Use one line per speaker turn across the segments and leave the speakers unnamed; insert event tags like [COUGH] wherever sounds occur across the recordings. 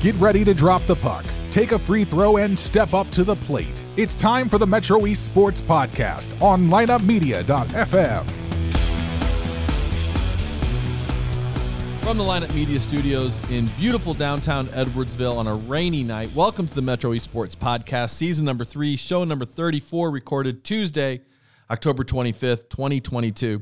Get ready to drop the puck, take a free throw, and step up to the plate. It's time for the Metro East Sports Podcast on lineupmedia.fm.
From the Lineup Media Studios in beautiful downtown Edwardsville on a rainy night, welcome to the Metro East Sports Podcast, season number three, show number 34, recorded Tuesday, October 25th, 2022.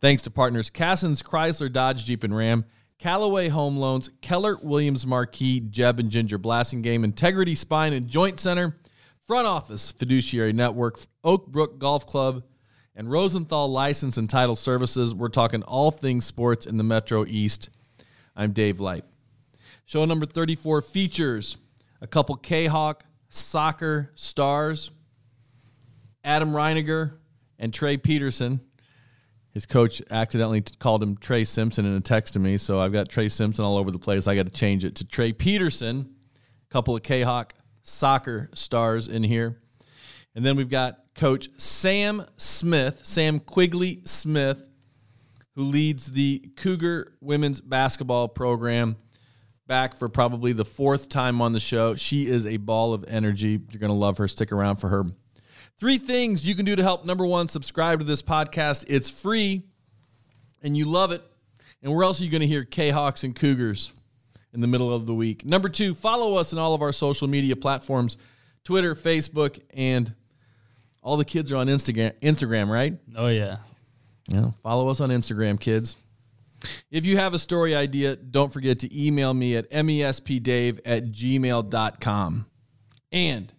Thanks to partners Cassens, Chrysler, Dodge, Jeep, and Ram, Callaway Home Loans, Keller Williams Marquee, Jeb and Ginger Blasingame, Integrity Spine and Joint Center, Front Office Fiduciary Network, Oak Brook Golf Club, and Rosenthal License and Title Services. We're talking all things sports in the Metro East. I'm Dave Light. Show number 34 features a couple Kahok soccer stars, Adam Reiniger and Trey Peterson. His coach accidentally called him Trey Simpson in a text to me, so I've got Trey Simpson all over the place. I got to change it to Trey Peterson. A couple of Kahok soccer stars in here. And then we've got Coach Sam Smith, Sam Quigley Smith, who leads the Cougar women's basketball program. Back for probably the fourth time on the show. She is a ball of energy. You're going to love her. Stick around for her. Three things you can do to help. Number one, subscribe to this podcast. It's free and you love it. And where else are you going to hear Kahoks and Cougars in the middle of the week? Number two, follow us on all of our social media platforms Twitter, Facebook, and all the kids are on Instagram, Instagram, right?
Oh yeah.
Yeah. Follow us on Instagram, kids. If you have a story idea, don't forget to email me at mespdave at gmail.com. And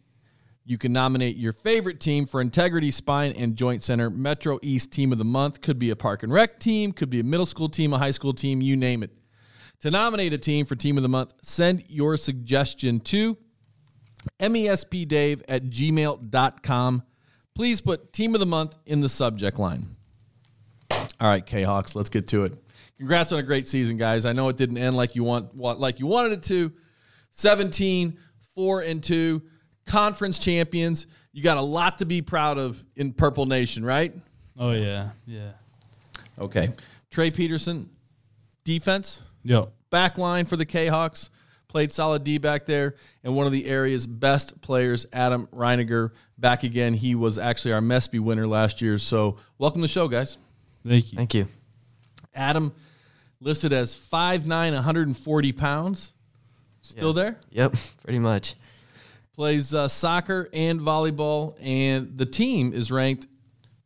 you can nominate your favorite team for Integrity Spine and Joint Center Metro East Team of the Month. Could be a park and rec team, could be a middle school team, a high school team, you name it. To nominate a team for Team of the Month, send your suggestion to mespdave at gmail.com. Please put Team of the Month in the subject line. All right, Kahoks, let's get to it. Congrats on a great season, guys. I know it didn't end like you want like you wanted it to. 17, 4 and 2, conference champions. You got a lot to be proud of in Purple Nation, right?
Oh yeah. Yeah.
Okay. Trey Peterson, defense,
Yep.
back line for the Kahoks. Played solid D back there, and one of the area's best players, Adam Reiniger, back again. He was actually our Mespy winner last year. So, welcome to the show, guys.
Thank you.
Thank you.
Adam listed as 5'9, 140 pounds. Still
Yeah.
there?
Yep, [LAUGHS] pretty much.
Plays uh, soccer and volleyball, and the team is ranked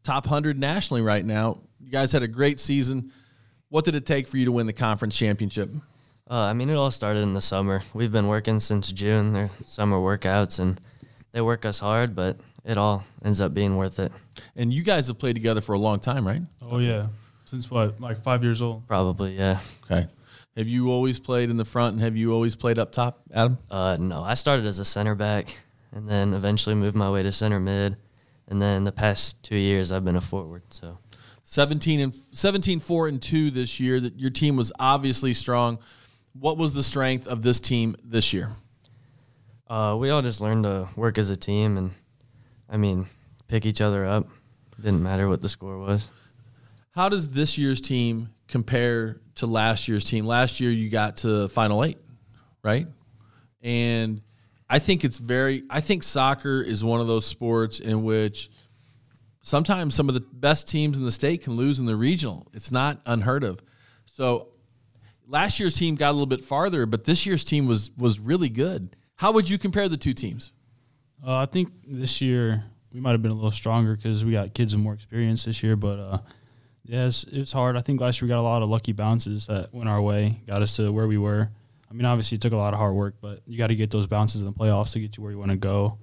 top 100 nationally right now. You guys had a great season. What did it take for you to win the conference championship?
Uh, I mean, it all started in the summer. We've been working since June. They're summer workouts, and they work us hard, but it all ends up being worth it.
And you guys have played together for a long time, right?
Oh yeah. Since what, like five years old?
Probably, yeah.
Okay. Have you always played in the front and have you always played up top, Adam?
Uh, no, I started as a center back, and then eventually moved my way to center mid, and then the past two years I've been a forward. So
17 and 17 4 and 2 this year. That your team was obviously strong. What was the strength of this team this year?
uh, we all just learned to work as a team, and I mean, pick each other up. Didn't matter what the score was.
How does this year's team compare to last year's team? Last year you got to final 8, right? And I think it's very I think soccer is one of those sports in which sometimes some of the best teams in the state can lose in the regional. It's not unheard of. So last year's team got a little bit farther, but this year's team was was really good. How would you compare the two teams?
Uh, I think this year we might have been a little stronger because we got kids with more experience this year. But uh, yeah, it's, it's hard. I think last year we got a lot of lucky bounces that went our way, got us to where we were. I mean, obviously it took a lot of hard work, but you got to get those bounces in the playoffs to get you where you want to go.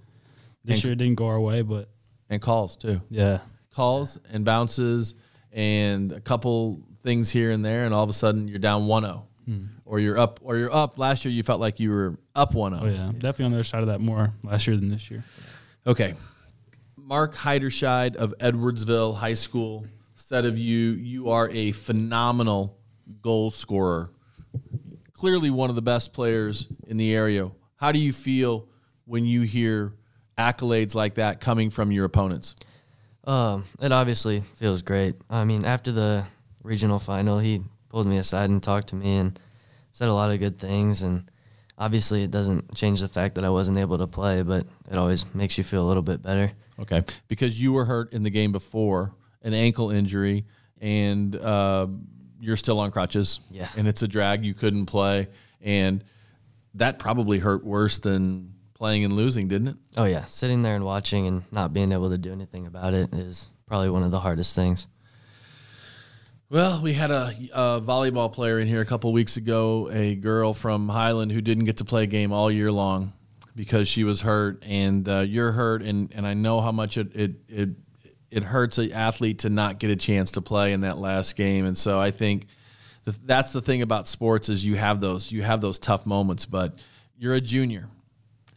This
And-
year it didn't go our way, but
And calls too.
yeah,
calls and bounces and a couple things here and there, and all of a sudden you're down 1-0. Hmm. Or you're up, or you're up. Last year you felt like you were up 1-0.
oh yeah, definitely on the other side of that more last year than this year.
Okay. Mark Heiderscheid of Edwardsville High School said of you, you are a phenomenal goal scorer. Clearly one of the best players in the area. How do you feel when you hear accolades like that coming from your opponents?
Um, it obviously feels great. I mean, after the regional final, he pulled me aside and talked to me and said a lot of good things. And obviously it doesn't change the fact that I wasn't able to play, but it always makes you feel a little bit better.
Okay, because you were hurt in the game before, an ankle injury, and uh, you're still on crutches.
Yeah.
and it's a drag. You couldn't play, and that probably hurt worse than playing and losing, didn't it?
Oh yeah, sitting there and watching and not being able to do anything about it is probably one of the hardest things.
Well, we had a, a volleyball player in here a couple weeks ago, a girl from Highland who didn't get to play a game all year long because she was hurt, and uh, you're hurt, and, and I know how much it, it it it hurts an athlete to not get a chance to play in that last game, and so I think th- that's the thing about sports is you have those you have those tough moments, but you're a junior,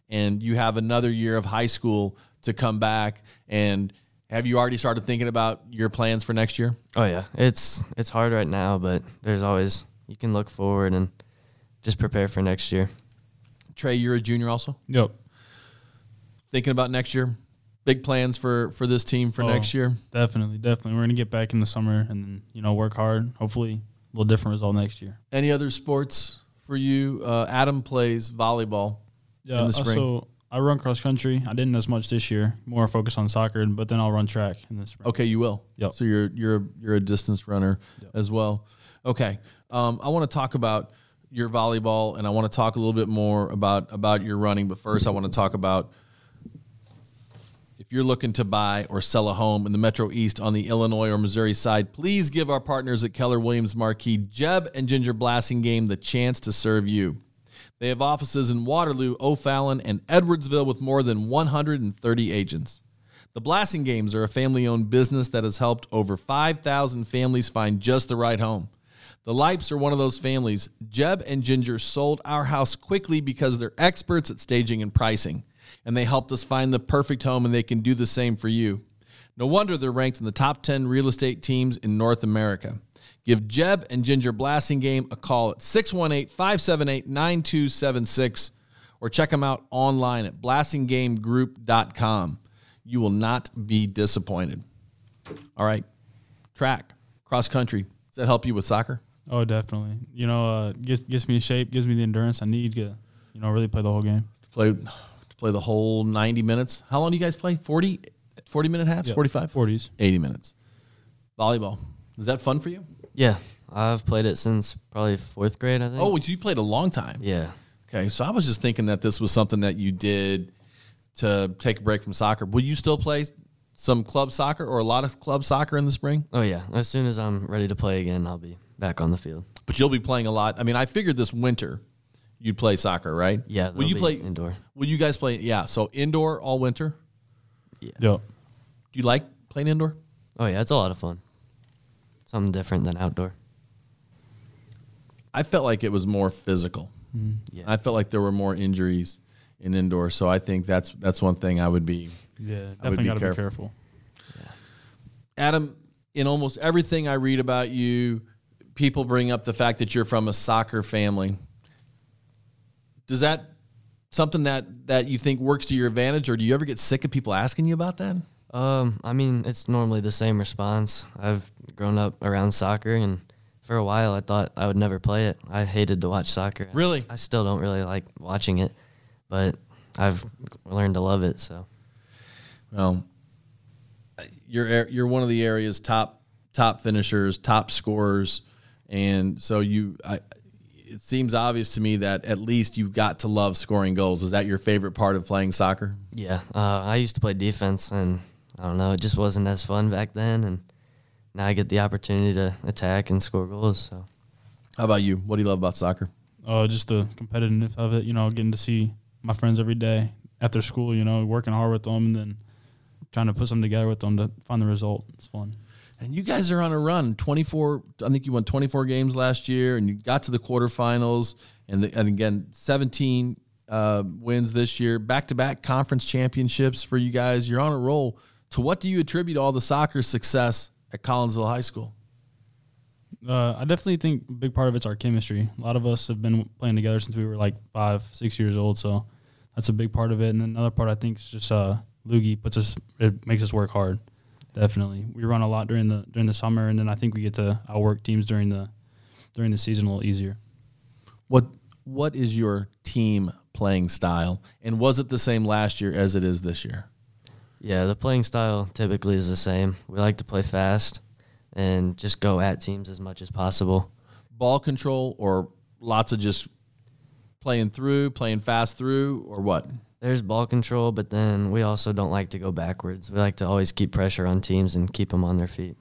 and you have another year of high school to come back and. Have you already started thinking about your plans for next year?
Oh yeah, it's it's hard right now, but there's always you can look forward and just prepare for next year.
Trey, you're a junior also.
Yep.
Thinking about next year, big plans for for this team for
Oh.
next year.
Definitely, definitely. We're gonna get back in the summer and then you know work hard. Hopefully, a little different result next year.
Any other sports for you? Uh, Adam plays volleyball.
Yeah.
In the spring.
Also, I run cross country. I didn't as much this year. More focused on soccer, but then I'll run track in the spring.
Okay, you will.
Yep.
So you're you're you're a distance runner as well. Okay. Um, I want to talk about your volleyball, and I want to talk a little bit more about about your running. But first, I want to talk about you're looking to buy or sell a home in the Metro East on the Illinois or Missouri side, please give our partners at Keller Williams Marquee, Jeb and Ginger Blasingame, the chance to serve you. They have offices in Waterloo, O'Fallon, and Edwardsville with more than 130 agents. The Blasingames are a family owned business that has helped over 5,000 families find just the right home. The Lipes are one of those families. Jeb and Ginger sold our house quickly because they're experts at staging and pricing, and they helped us find the perfect home, and they can do the same for you. No wonder they're ranked in the top 10 real estate teams in North America. Give Jeb and Ginger Blasingame a call at 618 578 9276 or check them out online at blasingamegroup.com. You will not be disappointed. All right. Track, cross country. Does that help you with soccer?
Oh, definitely. You know, uh, gets gets me in shape, gives me the endurance I need to, you know, really play the whole game.
Play play the whole 90 minutes. How long do you guys play? 40 40 minute halves?
Yeah,
45?
40s.
80 minutes. Volleyball. Is that fun for you?
Yeah, I've played it since probably fourth grade. I think.
Oh, you played a long time.
yeah,
Okay, so I was just thinking that this was something that you did to take a break from soccer. Will you still play some club soccer or a lot of club soccer in the spring?
oh yeah. As soon as I'm ready to play again, I'll be back on the field.
But you'll be playing a lot. I mean, I figured this winter you'd play soccer, right?
Yeah,
Will you
be
play
indoor?
Will you guys play? Yeah. So indoor all winter. Yeah.
Yep.
Do you like playing indoor?
Oh yeah, it's a lot of fun. Something different than outdoor.
I felt like it was more physical.
Yeah.
I felt like there were more injuries in indoor. So I think that's that's one thing I would be
Yeah,
I would
definitely got to be careful.
Adam, in almost everything I read about you, people bring up the fact that you're from a soccer family. Does that something that that you think works to your advantage, or do you ever get sick of people asking you about that?
Um, I mean, it's normally the same response. I've grown up around soccer, and for a while, I thought I would never play it. I hated to watch soccer. I
Really?
I still don't really like watching it, but I've learned to love it. So
Well, you're you're one of the area's top top finishers, top scorers, and so you. I, it seems obvious to me that at least you've got to love scoring goals. Is that your favorite part of playing soccer?
yeah, uh, I used to play defense, and I don't know, it just wasn't as fun back then, and now I get the opportunity to attack and score goals. So
How about you? What do you love about soccer?
Uh, just the competitiveness of it. You know, getting to see my friends every day after school. You know, working hard with them and then trying to put something together with them to find the result. It's fun.
And you guys are on a run. 24, I think you won 24 games last year and you got to the quarterfinals and, the, and again, 17 uh, wins this year, back to back conference championships for you guys. You're on a roll. To what do you attribute all the soccer success at Collinsville High School?
Uh, I definitely think a big part of it's our chemistry. A lot of us have been playing together since we were like five, six years old. So that's a big part of it. And another part I think is just uh, Loogie puts us, it makes us work hard. Definitely, we run a lot during the during the summer, and then I think we get to outwork teams during the during the season a little easier.
What what is your team playing style? And was it the same last year as it is this year?
Yeah, the playing style typically is the same. We like to play fast and just go at teams as much as possible.
Ball control or lots of just playing through, playing fast through, or what?
There's ball control, but then we also don't like to go backwards. We like to always keep pressure on teams and keep them on their feet.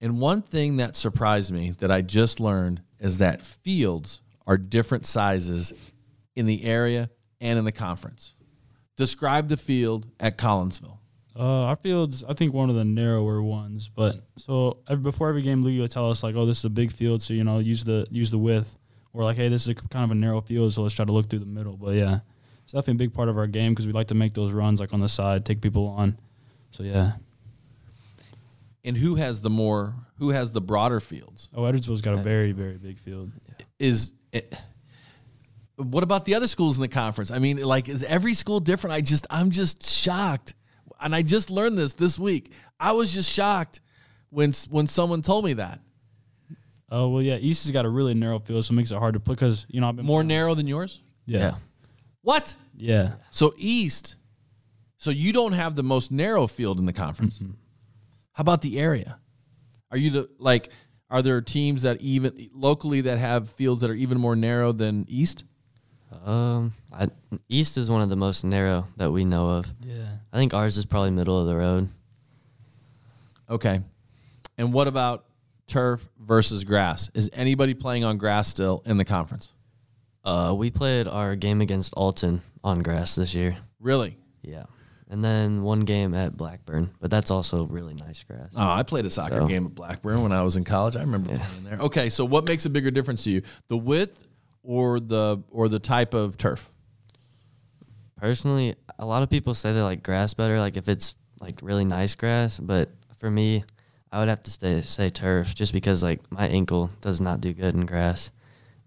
And one thing that surprised me that I just learned is that fields are different sizes in the area and in the conference. Describe the field at Collinsville.
Uh, our field's I think one of the narrower ones, but so every, before every game, Lugie would tell us like, "Oh, this is a big field, so you know use the use the width." Or like, "Hey, this is a, kind of a narrow field, so let's try to look through the middle." But yeah, it's definitely a big part of our game because we like to make those runs like on the side, take people on. So yeah.
And who has the more who has the broader fields?
Oh, Edwardsville's got a very very big field.
Is it, what about the other schools in the conference? I mean, like is every school different? I just I'm just shocked. And I just learned this this week. I was just shocked when when someone told me that.
Oh well, yeah. East has got a really narrow field, so it makes it hard to play because you know I've been
More narrow than yours?
Yeah,
What?
yeah.
So East. So you don't have the most narrow field in the conference. How about the area? Are you the like? Are there teams that even locally that have fields that are even more narrow than East?
Um, I, East is one of the most narrow that we know of.
Yeah.
I think ours is probably middle of the road.
Okay. And what about turf versus grass? Is anybody playing on grass still in the conference?
Uh, we played our game against Alton on grass this year.
Really?
Yeah. And then one game at Blackburn, but that's also really nice grass.
Oh, I played a soccer
So-
game at Blackburn when I was in college. I remember playing there. Okay, so what makes a bigger difference to you? The width or the or the type of turf?
Personally, a lot of people say they like grass better, like if it's like really nice grass. But for me, I would have to stay, say turf, just because like my ankle does not do good in grass.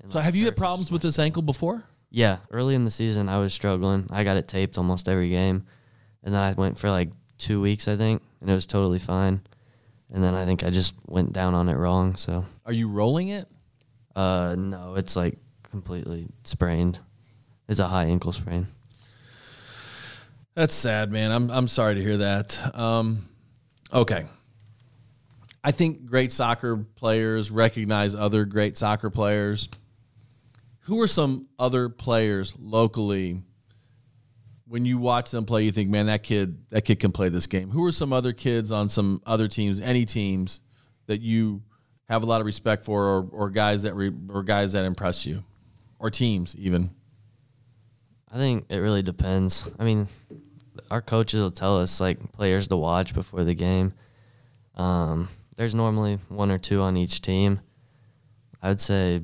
So
like,
have you had problems with this ankle before?
Yeah, early in the season, I was struggling. I got it taped almost every game, and then I went for like two weeks, I think, and it was totally fine. And then I think I just went down on it wrong. So,
Are you rolling it?
uh, no, it's like completely sprained. It's a high ankle sprain.
That's sad, man. I'm I'm sorry to hear that. Um, okay. I think great soccer players recognize other great soccer players. Who are some other players locally? When you watch them play, you think, "Man, that kid, that kid can play this game." Who are some other kids on some other teams, any teams that you have a lot of respect for, or, or guys that re, or guys that impress you, or teams even?
I think it really depends. I mean, our coaches will tell us like players to watch before the game. Um, there's normally one or two on each team. I would say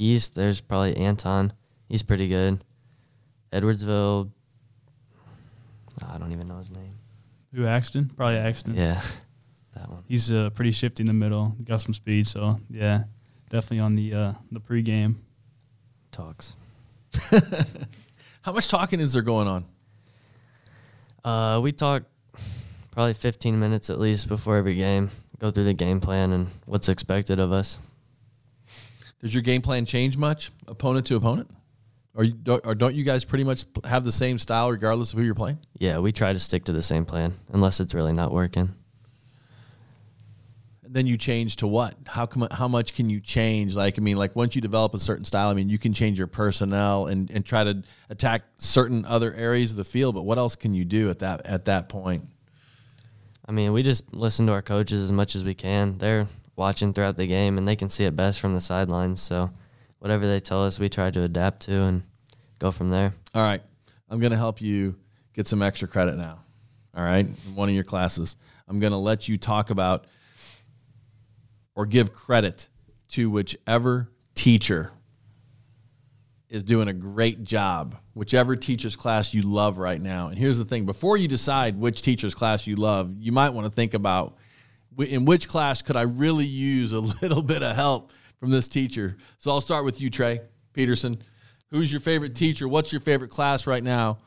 East. There's probably Anton. He's pretty good. Edwardsville. I don't even know his name.
Who Axton? Probably Axton.
Yeah, [LAUGHS] that one.
He's uh, pretty shifty in the middle. Got some speed, so yeah, definitely on the uh, the pregame.
Talks. [LAUGHS]
How much talking is there going on?
Uh, we talk probably 15 minutes at least before every game. Go through the game plan and what's expected of us.
Does your game plan change much, opponent to opponent, or you don't, or don't you guys pretty much have the same style regardless of who you're playing?
Yeah, we try to stick to the same plan unless it's really not working.
And then you change to what? How come? How much can you change? Like I mean, like once you develop a certain style, I mean, you can change your personnel and and try to attack certain other areas of the field. But what else can you do at that at that point?
I mean, we just listen to our coaches as much as we can. They're watching throughout the game and they can see it best from the sidelines. So whatever they tell us, we try to adapt to and go from there.
All right, I'm going to help you get some extra credit now. All right, in one of your classes, I'm going to let you talk about or give credit to whichever teacher is doing a great job, whichever teacher's class you love right now. And here's the thing before you decide which teacher's class you love, you might want to think about in which class could I really use a [LAUGHS] little bit of help from this teacher. So I'll start with you, Trey Peterson. Who's your favorite teacher? What's your favorite class right now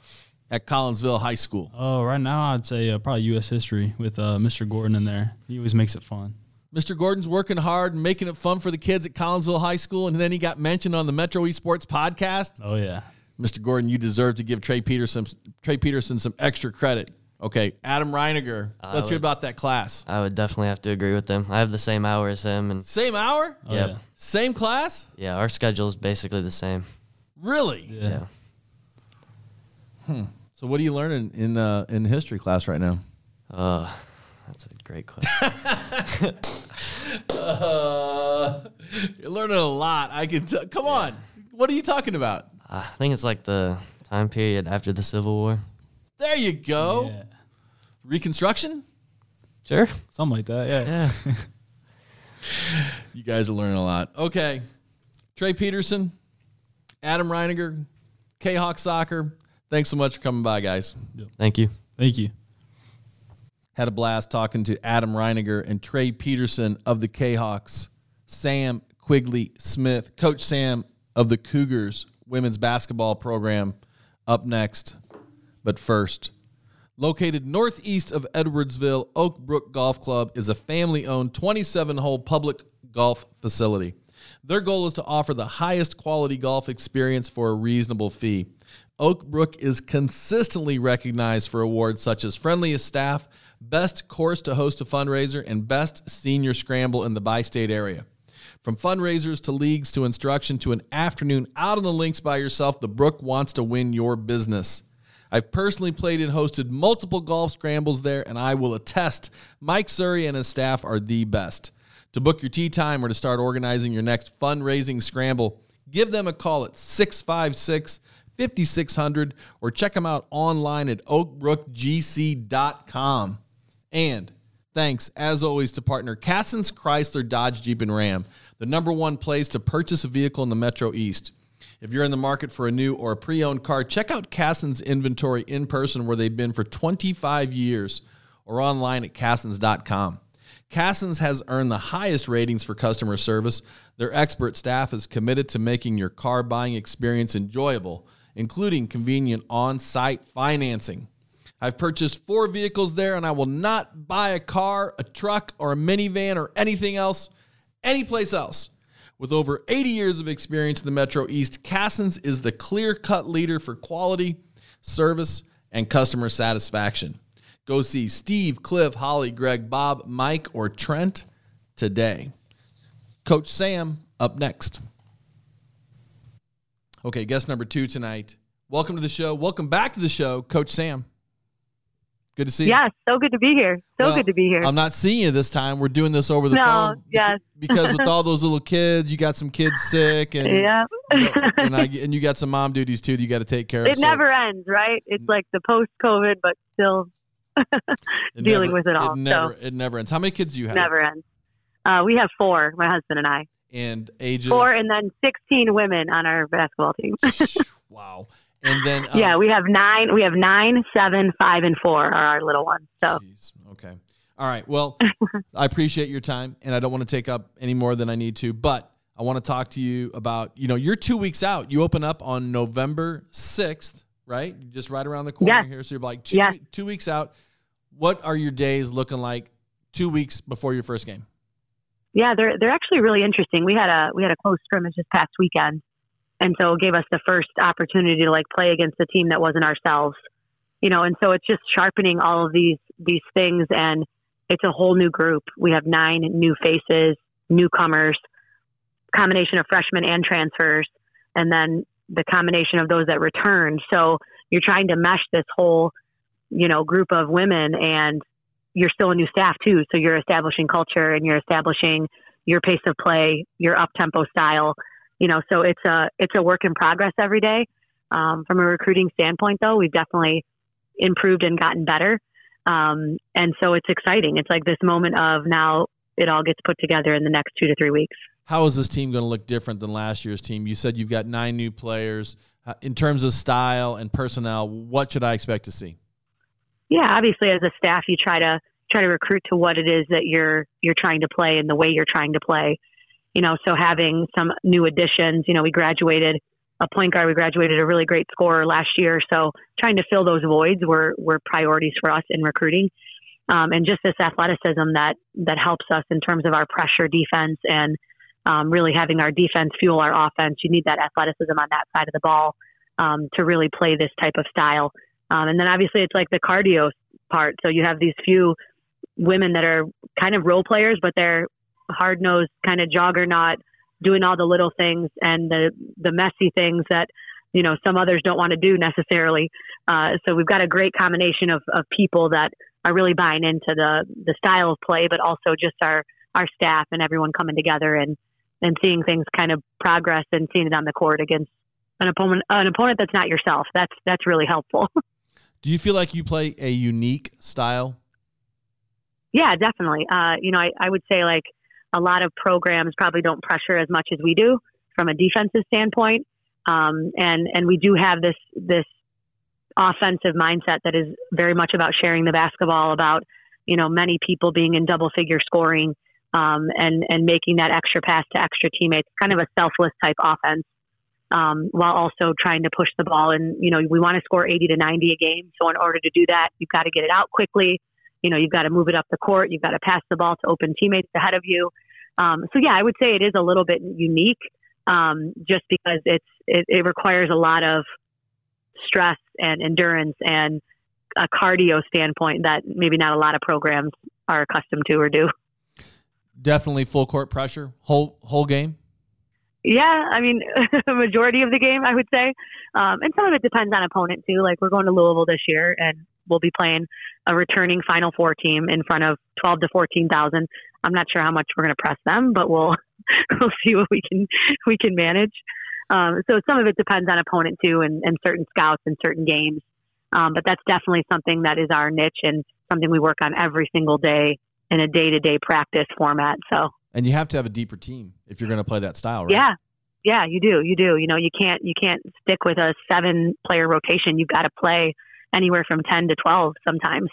at Collinsville High School?
Oh, right now I'd say uh, probably U.S. history with uh, Mr. Gordon in there. He always makes it fun.
Mr. Gordon's working hard and making it fun for the kids at Collinsville High School, and then he got mentioned on the Metro East Sports podcast.
Oh yeah.
Mr. Gordon, you deserve to give Trey Peterson Trey Peterson some extra credit. Okay, Adam Reiniger. Let's hear
would-
about that class.
I would definitely have to agree with him. I have the same hour as him, and
Same hour,
Oh,
Yep.
yeah.
same class.
yeah, our schedule is basically the same.
Really?
Yeah.
Yeah.
So, what are you learning in uh, in history class right now?
Uh, that's a great question.
Uh, [LAUGHS] [LAUGHS] you're learning a lot. I can. T- Come on. What are you talking about?
I think it's like the time period after the Civil War.
There you go.
Yeah.
Reconstruction.
Sure.
Something like that. Yeah.
Yeah. [LAUGHS]
You guys are learning a lot. Okay. Trey Peterson, Adam Reiniger, Kahok Soccer. Thanks so much for coming by, guys.
Thank you.
Thank you.
Had a blast talking to Adam Reiniger and Trey Peterson of the Kahoks, Sam Quigley Smith, Coach Sam of the Cougars women's basketball program up next. But first, Located northeast of Edwardsville, Oak Brook Golf Club is a family owned 27 hole public golf facility. Their goal is to offer the highest quality golf experience for a reasonable fee. Oak Brook is consistently recognized for awards such as Friendliest Staff, Best Course to Host a Fundraiser, and Best Senior Scramble in the bi state area. From fundraisers to leagues to instruction to an afternoon out on the links by yourself, the Brook wants to win your business. I've personally played and hosted multiple golf scrambles there, and I will attest Mike Surrey and his staff are the best. To book your tee time or to start organizing your next fundraising scramble, give them a call at 656 5600 or check them out online at oakbrookgc.com. And thanks, as always, to partner Cassens Chrysler Dodge Jeep and Ram, the number one place to purchase a vehicle in the Metro East. If you're in the market for a new or a pre owned car, check out Cassens inventory in person where they've been for 25 years or online at Cassens.com. Cassens has earned the highest ratings for customer service. Their expert staff is committed to making your car buying experience enjoyable, including convenient on site financing. I've purchased four vehicles there, and I will not buy a car, a truck, or a minivan or anything else anyplace else. With over 80 years of experience in the Metro East, Cassens is the clear cut leader for quality, service, and customer satisfaction. Go see Steve, Cliff, Holly, Greg, Bob, Mike, or Trent today. Coach Sam up next. Okay, guest number two tonight. Welcome to the show. Welcome back to the show, Coach Sam. Good to see you.
Yes, so good to be here. So
Well,
good to be here.
I'm not seeing you this time. We're doing this over the
No,
phone.
yes.
Because with all [LAUGHS] those little kids, you got some kids sick, and
yeah.
you know, [LAUGHS] and, I, and you got some mom duties too that you got to take care of.
it
so
never ends, right? It's like the post COVID, but still [LAUGHS] dealing
never-
with it all,
It never, it never ends. How many kids do you have?
never ends. Uh, we have four, my husband and I.
And ages.
Four and then 16 women on our basketball team.
wow. And then [LAUGHS] um,
yeah, we have nine. We have nine, seven, five, and four are our little ones. So
Jeez. Okay. All right. Well, [LAUGHS] I appreciate your time, and I don't want to take up any more than I need to, but I want to talk to you about, you know, you're two weeks out. You open up on November 6th, right? Just right around the corner
Yes.
here. So you're like two,
Yes.
two weeks out. What are your days looking like two weeks before your first game?
yeah, they're they're actually really interesting. We had a we had a close scrimmage this past weekend, and so it gave us the first opportunity to like play against a team that wasn't ourselves, you know. And so it's just sharpening all of these these things, and it's a whole new group. We have nine new faces, newcomers, combination of freshmen and transfers, and then the combination of those that returned. So you're trying to mesh this whole, you know, group of women and you're still a new staff too. So you're establishing culture and you're establishing your pace of play, your up tempo style. You know, so it's a it's a work in progress every day. Um, from a recruiting standpoint, though, we've definitely improved and gotten better. Um, and so it's exciting. It's like this moment of now it all gets put together in the next two to three weeks.
How is this team going to look different than last year's team? You said you've got nine new players. Uh, In terms of style and personnel, what should I expect to see?
yeah, obviously as a staff, you try to try to recruit to what it is that you're you're trying to play and the way you're trying to play. You know, so having some new additions. You know, we graduated a point guard. We graduated a really great scorer last year. So trying to fill those voids were were priorities for us in recruiting. um, and just this athleticism that that helps us in terms of our pressure defense and um, really having our defense fuel our offense. You need that athleticism on that side of the ball um, to really play this type of style. Um, and then obviously it's like the cardio part. So you have these few women that are kind of role players, but they're hard nosed kind of juggernaut, doing all the little things and the the messy things that you know some others don't want to do necessarily. Uh, so we've got a great combination of, of people that are really buying into the the style of play, but also just our our staff and everyone coming together and and seeing things kind of progress and seeing it on the court against an opponent an opponent that's not yourself. That's that's really helpful. [LAUGHS]
Do you feel like you play a unique style?
Yeah, definitely. Uh, you know, I, I would say like a lot of programs probably don't pressure as much as we do from a defensive standpoint. Um, and and we do have this this offensive mindset that is very much about sharing the basketball, about you know many people being in double figure scoring, um, and and making that extra pass to extra teammates, kind of a selfless type offense, um, while also trying to push the ball. And you know we want to score 80 to 90 a game, so in order to do that, you've got to get it out quickly. You know you've got to move it up the court. You've got to pass the ball to open teammates ahead of you. Um, so yeah, I would say it is a little bit unique, um, just because it's it, it requires a lot of stress and endurance and a cardio standpoint that maybe not a lot of programs are accustomed to or do.
Definitely full court pressure, whole whole game.
Yeah, I mean, [LAUGHS] majority of the game, I would say, um, and some of it depends on opponent too. Like we're going to Louisville this year, and we'll be playing a returning Final Four team in front of twelve to fourteen thousand. I'm not sure how much we're going to press them, but we'll [LAUGHS] we'll see what we can we can manage. Um, so some of it depends on opponent too, and, and certain scouts and certain games. Um, but that's definitely something that is our niche and something we work on every single day in a day to day practice format. So.
And you have to have a deeper team if you're going to play that style, right?
Yeah, yeah, you do. You do. You know, you can't you can't stick with a seven player rotation. You've got to play anywhere from ten to twelve sometimes.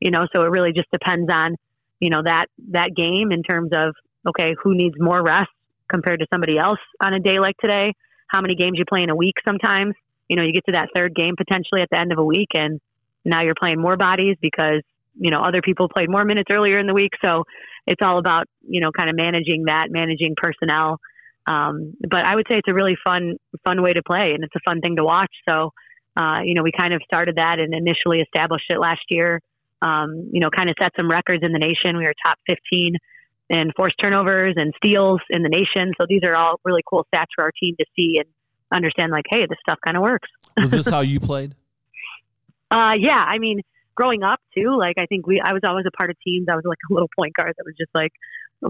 You know, so it really just depends on you know that that game in terms of okay, who needs more rest compared to somebody else on a day like today how many games you play in a week sometimes. You know, you get to that third game potentially at the end of a week and now you're playing more bodies because, you know, other people played more minutes earlier in the week. So it's all about, you know, kind of managing that, managing personnel. Um, but I would say it's a really fun, fun way to play and it's a fun thing to watch. So, uh, you know, we kind of started that and initially established it last year. Um, you know, kind of set some records in the nation. We were top 15 in forced turnovers and steals in the nation. So these are all really cool stats for our team to see and understand like, hey, this stuff kind of works. [LAUGHS]
Was this [LAUGHS] how you played?
Uh, yeah. I mean, growing up too, like I think we, I was always a part of teams. I was like a little point guard that was just like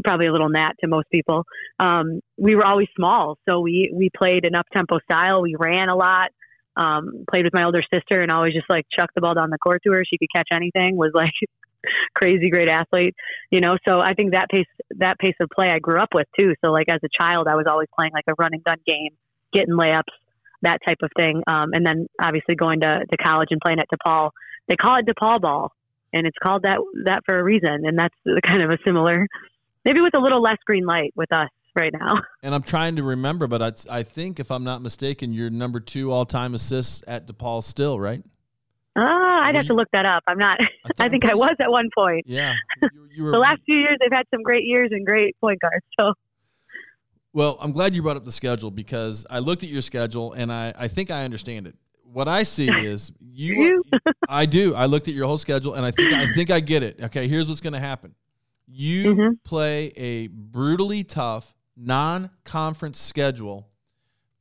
probably a little gnat to most people. Um, we were always small. So we, we played an up tempo style. We ran a lot. Um, played with my older sister and always just like chucked the ball down the court to her. She could catch anything was like [LAUGHS] crazy great athlete, you know. So I think that pace that pace of play I grew up with too. So like as a child, I was always playing like a running gun game, getting layups, that type of thing. Um, and then obviously going to, to college and playing at DePaul. They call it DePaul ball, and it's called that that for a reason. And that's [LAUGHS] kind of a similar, maybe with a little less green light with us right now. [LAUGHS]
And I'm trying to remember, but I, I think if I'm not mistaken, you're number two all time assists at DePaul still, right?
Ah, I'd have to look that up. I'm not. I, [LAUGHS] I think I was at one point.
Yeah.
You, you [LAUGHS] were, the last few years, they've had some great years and great point guards. So.
Well, I'm glad you brought up the schedule because I looked at your schedule and I, I think I understand it. What I see is you. I do. I looked at your whole schedule and I think I think I get it. Okay, here's what's going to happen. You mm-hmm. play a brutally tough non-conference schedule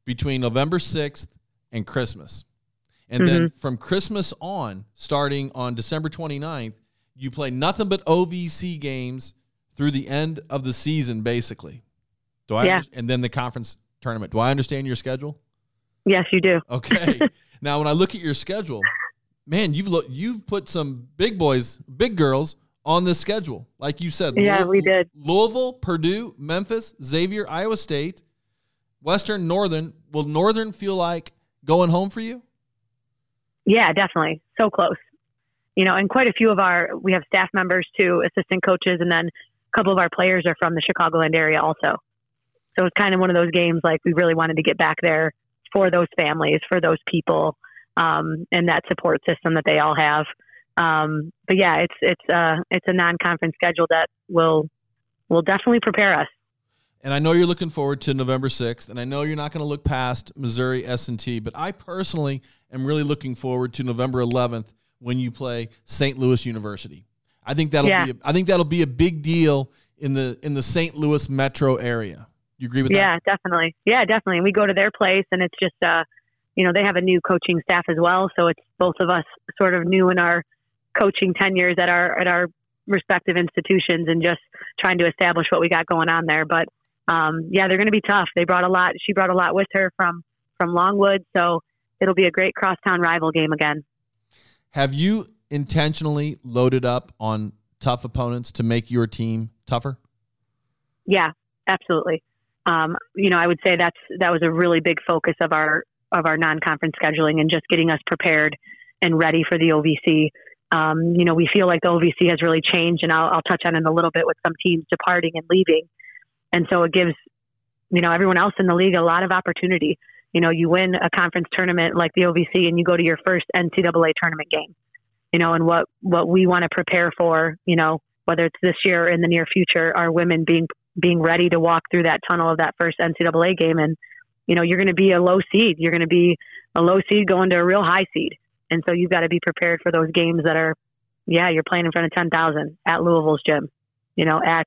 between November 6th and Christmas. And mm-hmm. then from Christmas on, starting on December 29th, you play nothing but OVC games through the end of the season, basically. Do I?
Yeah.
And then the conference tournament. Do I understand your schedule?
Yes, you do.
Okay. [LAUGHS] now, when I look at your schedule, man, you've look, you've put some big boys, big girls on the schedule. Like you said,
yeah, Louisville, we did.
Louisville, Purdue, Memphis, Xavier, Iowa State, Western, Northern. Will Northern feel like going home for you?
Yeah, definitely. So close. You know, and quite a few of our, we have staff members too, assistant coaches, and then a couple of our players are from the Chicagoland area also. So it's kind of one of those games like we really wanted to get back there for those families, for those people, um, and that support system that they all have. Um, but yeah, it's it's uh it's a non-conference schedule that will will definitely prepare us.
And I know you're looking forward to November 6th, and I know you're not going to look past Missouri S&T, but I personally am really looking forward to November 11th when you play St. Louis University. I think that'll
Yeah.
be a, I think that'll be a big deal in the in the St. Louis metro area. You agree with that?
Yeah, definitely. Yeah, definitely. We go to their place, and it's just, uh, you know, they have a new coaching staff as well. So it's both of us sort of new in our coaching tenures at our at our respective institutions, and just trying to establish what we got going on there. But um, yeah, they're going to be tough. They brought a lot. She brought a lot with her from from Longwood, so it'll be a great crosstown rival game again.
Have you intentionally loaded up on tough opponents to make your team tougher?
Yeah, absolutely. Um, you know, I would say that's that was a really big focus of our of our non-conference scheduling and just getting us prepared and ready for the OVC. Um, you know, we feel like the OVC has really changed, and I'll, I'll touch on it a little bit with some teams departing and leaving, and so it gives you know everyone else in the league a lot of opportunity. You know, you win a conference tournament like the OVC, and you go to your first NCAA tournament game. You know, and what what we want to prepare for, you know, whether it's this year or in the near future, are women being being ready to walk through that tunnel of that first NCAA game. And, you know, you're going to be a low seed. You're going to be a low seed going to a real high seed. And so you've got to be prepared for those games that are, yeah, you're playing in front of 10,000 at Louisville's gym, you know, at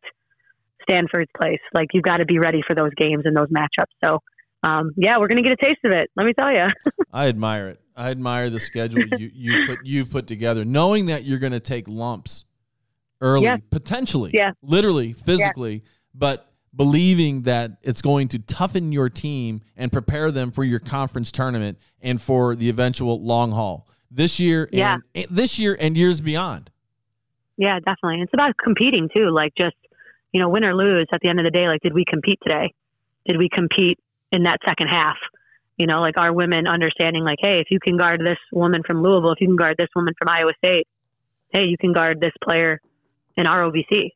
Stanford's place. Like you've got to be ready for those games and those matchups. So, um, yeah, we're going to get a taste of it. Let me tell you. [LAUGHS]
I admire it. I admire the schedule you you put you've put together, knowing that you're going to take lumps early,
Yeah.
potentially,
Yeah.
literally, physically, but believing that it's going to toughen your team and prepare them for your conference tournament and for the eventual long haul this year
Yeah.
and this year and years beyond.
Yeah, definitely. It's about competing too. Like just, you know, win or lose at the end of the day, like did we compete today? Did we compete in that second half? You know, like our women understanding like, hey, if you can guard this woman from Louisville, if you can guard this woman from Iowa State, hey, you can guard this player in our OVC.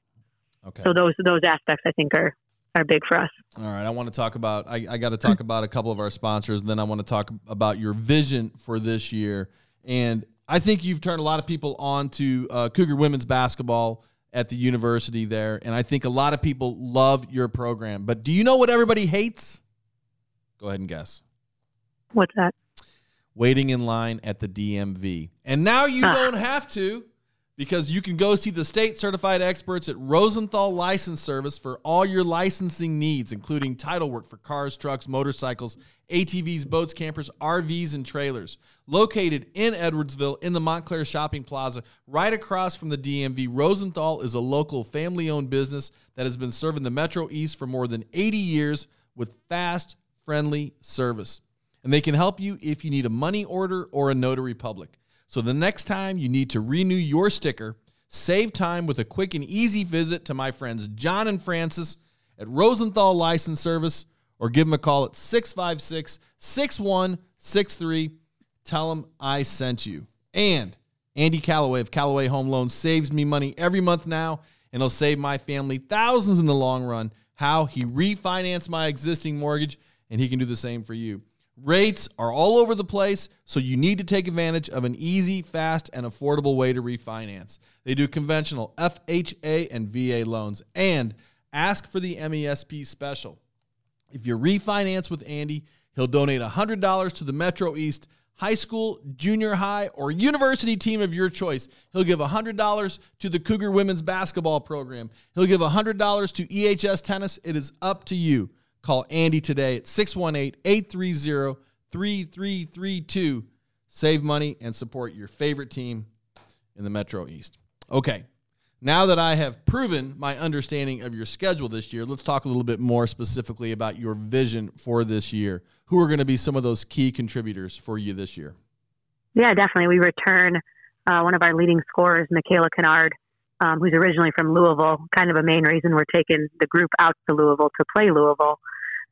Okay.
So those those aspects I think are are big for us.
All right, I want to talk about. I, I got to talk [LAUGHS] about a couple of our sponsors, and then I want to talk about your vision for this year. And I think you've turned a lot of people on to uh, Cougar women's basketball at the university there, and I think a lot of people love your program. But do you know what everybody hates? Go ahead and guess.
What's that?
Waiting in line at the DMV, and now you
Ah.
don't have to. Because you can go see the state certified experts at Rosenthal License Service for all your licensing needs, including title work for cars, trucks, motorcycles, ATVs, boats, campers, RVs, and trailers. Located in Edwardsville in the Montclair Shopping Plaza, right across from the DMV, Rosenthal is a local family owned business that has been serving the Metro East for more than 80 years with fast, friendly service. And they can help you if you need a money order or a notary public. So the next time you need to renew your sticker, save time with a quick and easy visit to my friends John and Francis at Rosenthal License Service or give them a call at 656 6163. Tell them I sent you. And Andy Calloway of Calloway Home Loans saves me money every month now, and he'll save my family thousands in the long run. How he refinanced my existing mortgage, and he can do the same for you. Rates are all over the place, so you need to take advantage of an easy, fast, and affordable way to refinance. They do conventional FHA and VA loans and ask for the MESP special. If you refinance with Andy, he'll donate $100 to the Metro East high school, junior high, or university team of your choice. He'll give $100 to the Cougar women's basketball program. He'll give $100 to EHS tennis. It is up to you. Call Andy today at 618 830 3332. Save money and support your favorite team in the Metro East. Okay, now that I have proven my understanding of your schedule this year, let's talk a little bit more specifically about your vision for this year. Who are going to be some of those key contributors for you this year?
Yeah, definitely. We return uh, one of our leading scorers, Michaela Kennard, um, who's originally from Louisville. Kind of a main reason we're taking the group out to Louisville to play Louisville.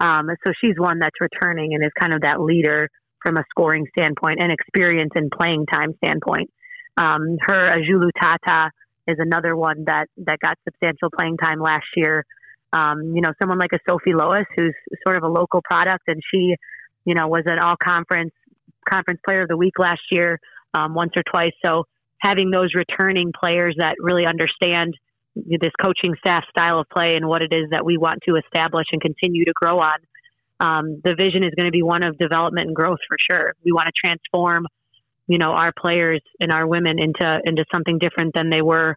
Um, so she's one that's returning and is kind of that leader from a scoring standpoint and experience and playing time standpoint. Um, her Ajulu Thatha is another one that that got substantial playing time last year. Um, you know, someone like a Sophie Lois, who's sort of a local product, and she, you know, was an all conference conference player of the week last year, um, once or twice. So having those returning players that really understand this coaching staff style of play and what it is that we want to establish and continue to grow on. Um, the vision is going to be one of development and growth for sure. We want to transform, you know, our players and our women into into something different than they were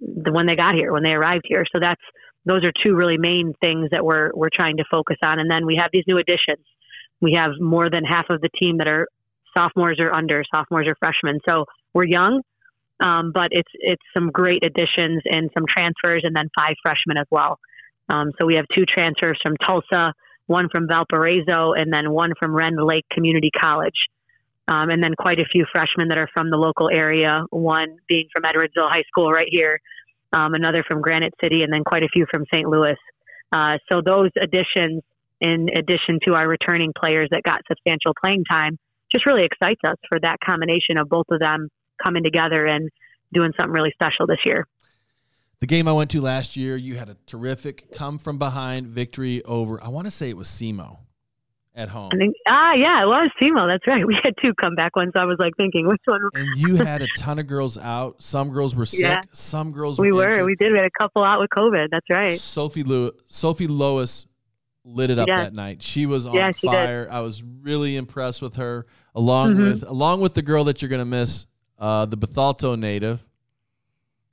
when they got here, when they arrived here. So that's those are two really main things that we're we're trying to focus on. And then we have these new additions. We have more than half of the team that are sophomores or under, sophomores or freshmen. So we're young, um, but it's it's some great additions and some transfers, and then five freshmen as well. Um, so we have two transfers from Tulsa, one from Valparaiso, and then one from Rend Lake Community College. Um, and then quite a few freshmen that are from the local area, one being from Edwardsville High School right here, um, another from Granite City, and then quite a few from St. Louis. Uh, so those additions, in addition to our returning players that got substantial playing time, just really excites us for that combination of both of them coming together and doing something really special this year.
The game I went to last year, you had a terrific come from behind victory over, I want to say it was SEMO at home.
I think, ah, yeah, it was SEMO. That's right. [LAUGHS] We had two comeback ones. I was like thinking, which one?
and you had a ton of girls out. Some girls were sick. Yeah. Some girls
we
were.
Injured. We did. We had a couple out with COVID. That's right.
Sophie Lewis, Sophie Lois lit it up yes. that night. She was on
yeah,
fire.
Did.
I was really impressed with her, along
mm-hmm.
with along with the girl that you're going to miss, uh, the Bethalto native.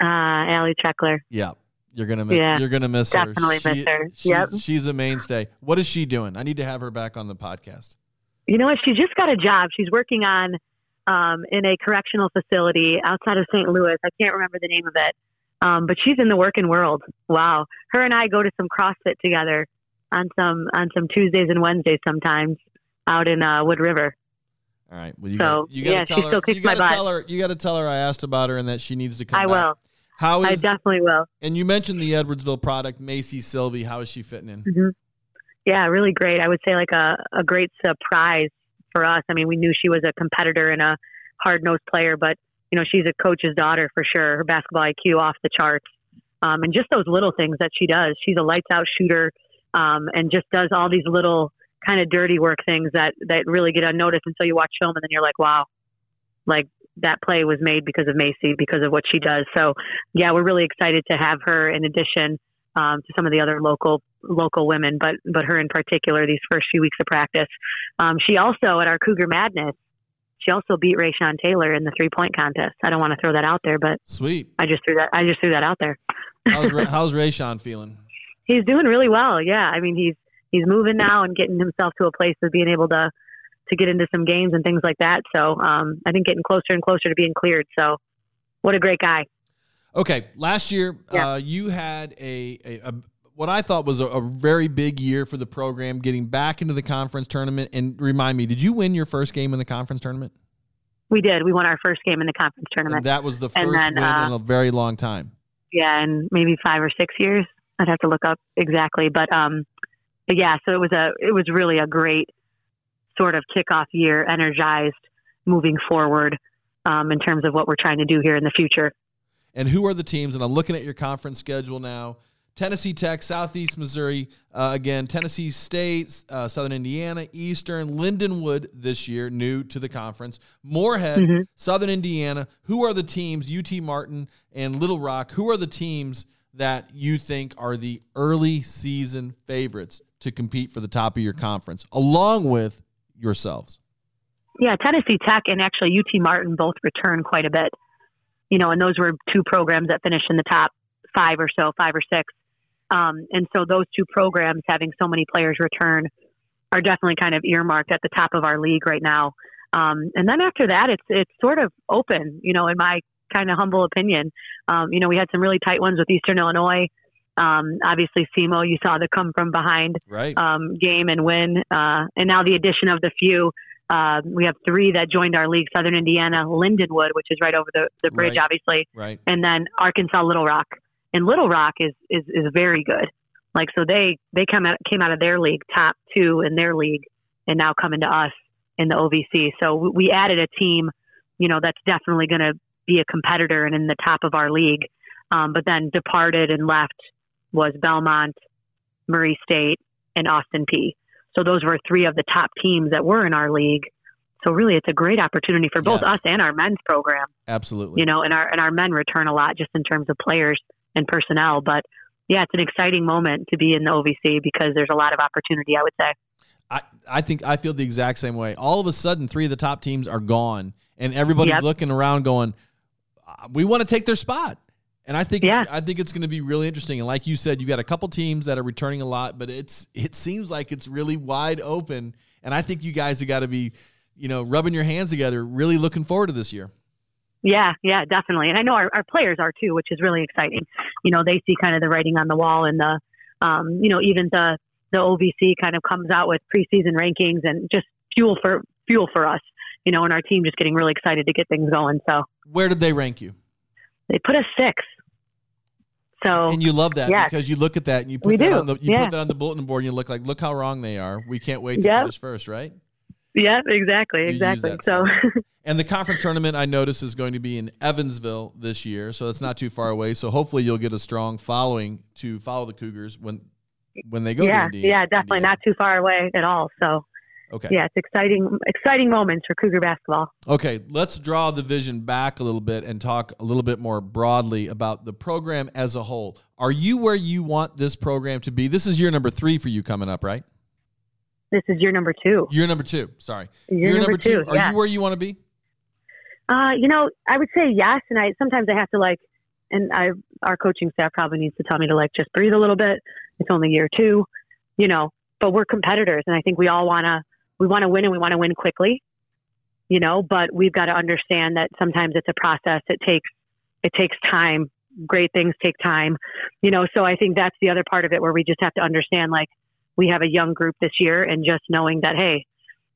Uh, Allie Treckler.
Yeah. You're gonna miss.
Yeah,
you're gonna miss
definitely
her. Definitely
miss her.
She's,
yep.
She's a mainstay. What is she doing? I need to have her back on the podcast.
You know what? She just got a job. She's working on um, in a correctional facility outside of St. Louis. I can't remember the name of it, um, but she's in the working world. Wow. Her and I go to some CrossFit together on some on some Tuesdays and Wednesdays sometimes out in uh, Wood River.
All right. Well, you
so
gotta, you gotta
yeah,
tell
she
her,
still kicks
you gotta
my butt.
tell her. You got to tell her I asked about her and that she needs to come.
I
back.
will.
How
I definitely will.
And you mentioned the Edwardsville product, Macy Sylvie. How is she fitting in?
Mm-hmm. Yeah, really great. I would say like a a great surprise for us. I mean, we knew she was a competitor and a hard nosed player, but you know, she's a coach's daughter for sure. Her basketball IQ off the charts. Um, and just those little things that she does. She's a lights out shooter um, and just does all these little kind of dirty work things that that really get unnoticed until you watch film and then you're like, wow, like that play was made because of Macy because of what she does. So yeah, we're really excited to have her in addition um, to some of the other local local women, but but her in particular these first few weeks of practice. Um, she also at our Cougar Madness. She also beat Rayshawn Taylor in the three point contest. I don't want to throw that out there, but
sweet.
I just threw that. I just threw that out there.
how's, [LAUGHS] how's Rayshawn feeling?
He's doing really well. Yeah, I mean he's he's moving now and getting himself to a place of being able to to get into some games and things like that. So um, I think getting closer and closer to being cleared. So what a great guy.
Okay, last year
Yeah.
uh, you had a, a, a what I thought was a, a very big year for the program, getting back into the conference tournament. And remind me, did you win your first game in the conference tournament?
We did. We won our first game in the conference
And
tournament.
that was the first
And then,
win
uh,
in a very long time.
yeah, and maybe five or six years. I'd have to look up exactly, but um, but yeah. So it was a it was really a great sort of kickoff year, energized, moving forward um, in terms of what we're trying to do here in the future.
And who are the teams? And I'm looking at your conference schedule now. Tennessee Tech, Southeast Missouri, uh, again, Tennessee State, uh, Southern Indiana, Eastern, Lindenwood this year, new to the conference, Morehead,
Mhm.
Southern Indiana. Who are the teams, UT Martin and Little Rock, who are the teams that you think are the early season favorites to compete for the top of your conference, along with yourselves?
Yeah, Tennessee Tech and actually UT Martin both return quite a bit. You know, and those were two programs that finished in the top five or so, five or six. Um, and so those two programs having so many players return are definitely kind of earmarked at the top of our league right now. Um, and then after that, it's it's sort of open. You know, in my kind of humble opinion, um, you know, we had some really tight ones with Eastern Illinois. Um, obviously, SEMO, you saw the come from behind
Right.
um, game and win. Uh, and now the addition of the few. Uh, we have three that joined our league: Southern Indiana, Lindenwood, which is right over the, the bridge,
Right.
obviously,
right.
and then Arkansas Little Rock. And Little Rock is is is very good. Like so, they they come out came out of their league top two in their league, and now coming to us in the OVC. So we- we added a team, you know, that's definitely going to be a competitor and in the top of our league. Um, but then departed and left was Belmont, Murray State, and Austin Peay So those were three of the top teams that were in our league. So really, it's a great opportunity for both
Yes.
us and our men's program.
Absolutely.
You know, and our and our men return a lot just in terms of players and personnel. But yeah, it's an exciting moment to be in the OVC because there's a lot of opportunity. I would say.
I, I think I feel the exact same way. All of a sudden, three of the top teams are gone, and everybody's
Yep.
looking around, going, "Uh, "We want to take their spot." And I think
Yeah.
it's, I think it's going to be really interesting. And like you said, you've got a couple teams that are returning a lot, but it's it seems like it's really wide open. And I think you guys have got to be, you know, rubbing your hands together, really looking forward to this year.
Yeah, yeah, definitely. And I know our, our players are too, which is really exciting. You know, they see kind of the writing on the wall and the, um, you know, even the, the OVC kind of comes out with preseason rankings and just fuel for, fuel for us, you know, and our team just getting really excited to get things going. So
Where did they rank you?
they put us six. So
And you love that
yes.
because you look at that and you put
We
that
do,
on the you
yeah.
put that on the bulletin board and you look like, look how wrong they are. We can't wait to
Yep.
finish first, right?
yeah, exactly.
You
Exactly. So [LAUGHS]
And the conference tournament I notice is going to be in Evansville this year, so it's not too far away. So hopefully you'll get a strong following to follow the Cougars when when they go
yeah, yeah, definitely
Indiana.
not too far away at all. So
Okay.
yeah, it's exciting, exciting moments for Cougar basketball.
Okay, let's draw the vision back a little bit and talk a little bit more broadly about the program as a whole. Are you where you want this program to be? This is year number 3 for you coming up, right?
This is year number two.
Year number 2. Sorry.
Year, number, two.
Are
yeah.
you where you want to be?
Uh, you know, I would say yes, and I sometimes I have to like, and I our coaching staff probably needs to tell me to like just breathe a little bit. It's only year two, you know, but we're competitors, and I think we all wanna we want to win, and we want to win quickly, you know. But we've got to understand that sometimes it's a process. It takes it takes time. Great things take time, you know. So I think that's the other part of it where we just have to understand like we have a young group this year, and just knowing that hey,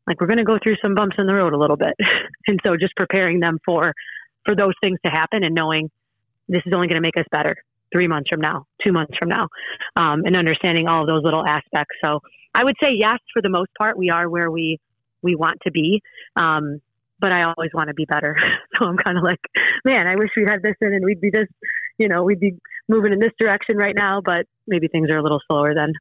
like we're going to go through some bumps in the road a little bit [LAUGHS] and so just preparing them for for those things to happen and knowing this is only going to make us better three months from now two months from now um, and understanding all of those little aspects so i would say yes for the most part we are where we we want to be. Um, but i always want to be better. [LAUGHS] So i'm kind of like man i wish we had this in and we'd be this you know we'd be moving in this direction right now but maybe things are a little slower than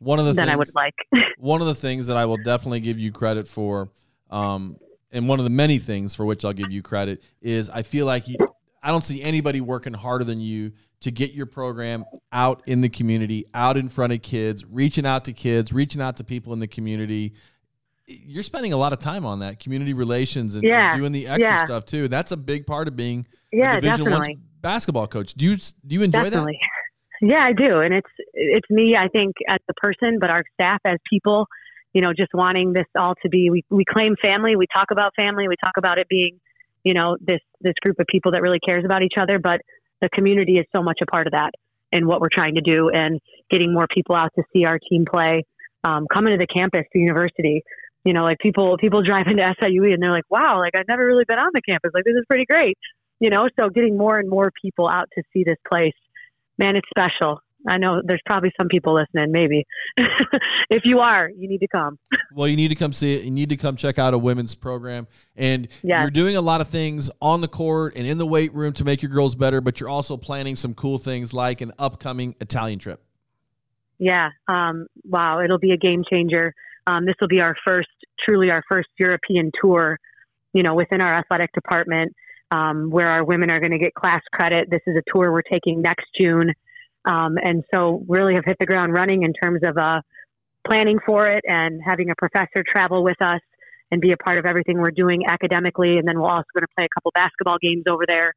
One of the
than
things
i would like. [LAUGHS]
one of the things that I will definitely give you credit for, um, and one of the many things for which I'll give you credit is I feel like you, I don't see anybody working harder than you to get your program out in the community, out in front of kids, reaching out to kids, reaching out to people in the community. You're spending a lot of time on that community relations and, and doing the extra
yeah.
stuff too. That's a big part of being
yeah
a Division One basketball coach. Do you do you enjoy
Definitely. [LAUGHS] Yeah, I do. And it's it's me, I think, as the person, but our staff as people, you know, just wanting this all to be we, we claim family, we talk about family, we talk about it being, you know, this this group of people that really cares about each other, but the community is so much a part of that and what we're trying to do and getting more people out to see our team play, um, coming to the campus, the university. You know, like people people drive into SIUE and they're like, Wow, like I've never really been on the campus. Like this is pretty great. You know, so getting more and more people out to see this place man, it's special. I know there's probably some people listening, maybe. [LAUGHS] if you are, you need to come. [LAUGHS]
Well, you need to come see it. You need to come check out a women's program. And
Yes.
you're doing a lot of things on the court and in the weight room to make your girls better, but you're also planning some cool things like an upcoming Italian trip.
Yeah. Um, wow. It'll be a game changer. Um, this will be our first, truly our first European tour, you know, within our athletic department, um, where our women are going to get class credit. This is a tour we're taking next June. Um, and so really have hit the ground running in terms of, uh, planning for it and having a professor travel with us and be a part of everything we're doing academically. And then we're also going to play a couple basketball games over there.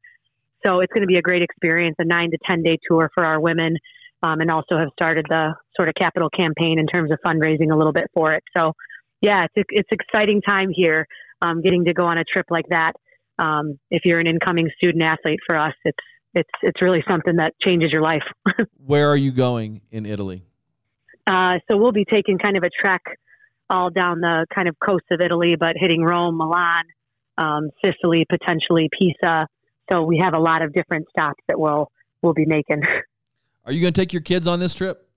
So it's going to be a great experience, a nine to 10 day tour for our women. Um, and also have started the sort of capital campaign in terms of fundraising a little bit for it. So yeah, it's, it's exciting time here. Um, getting to go on a trip like that. Um, if you're an incoming student athlete for us, it's, it's, it's really something that changes your life. [LAUGHS]
Where are you going in Italy?
Uh, so we'll be taking kind of a trek all down the kind of coast of Italy, but hitting Rome, Milan, um, Sicily, potentially Pisa. So we have a lot of different stops that we'll we'll be making. [LAUGHS]
Are you going to take your kids on this trip?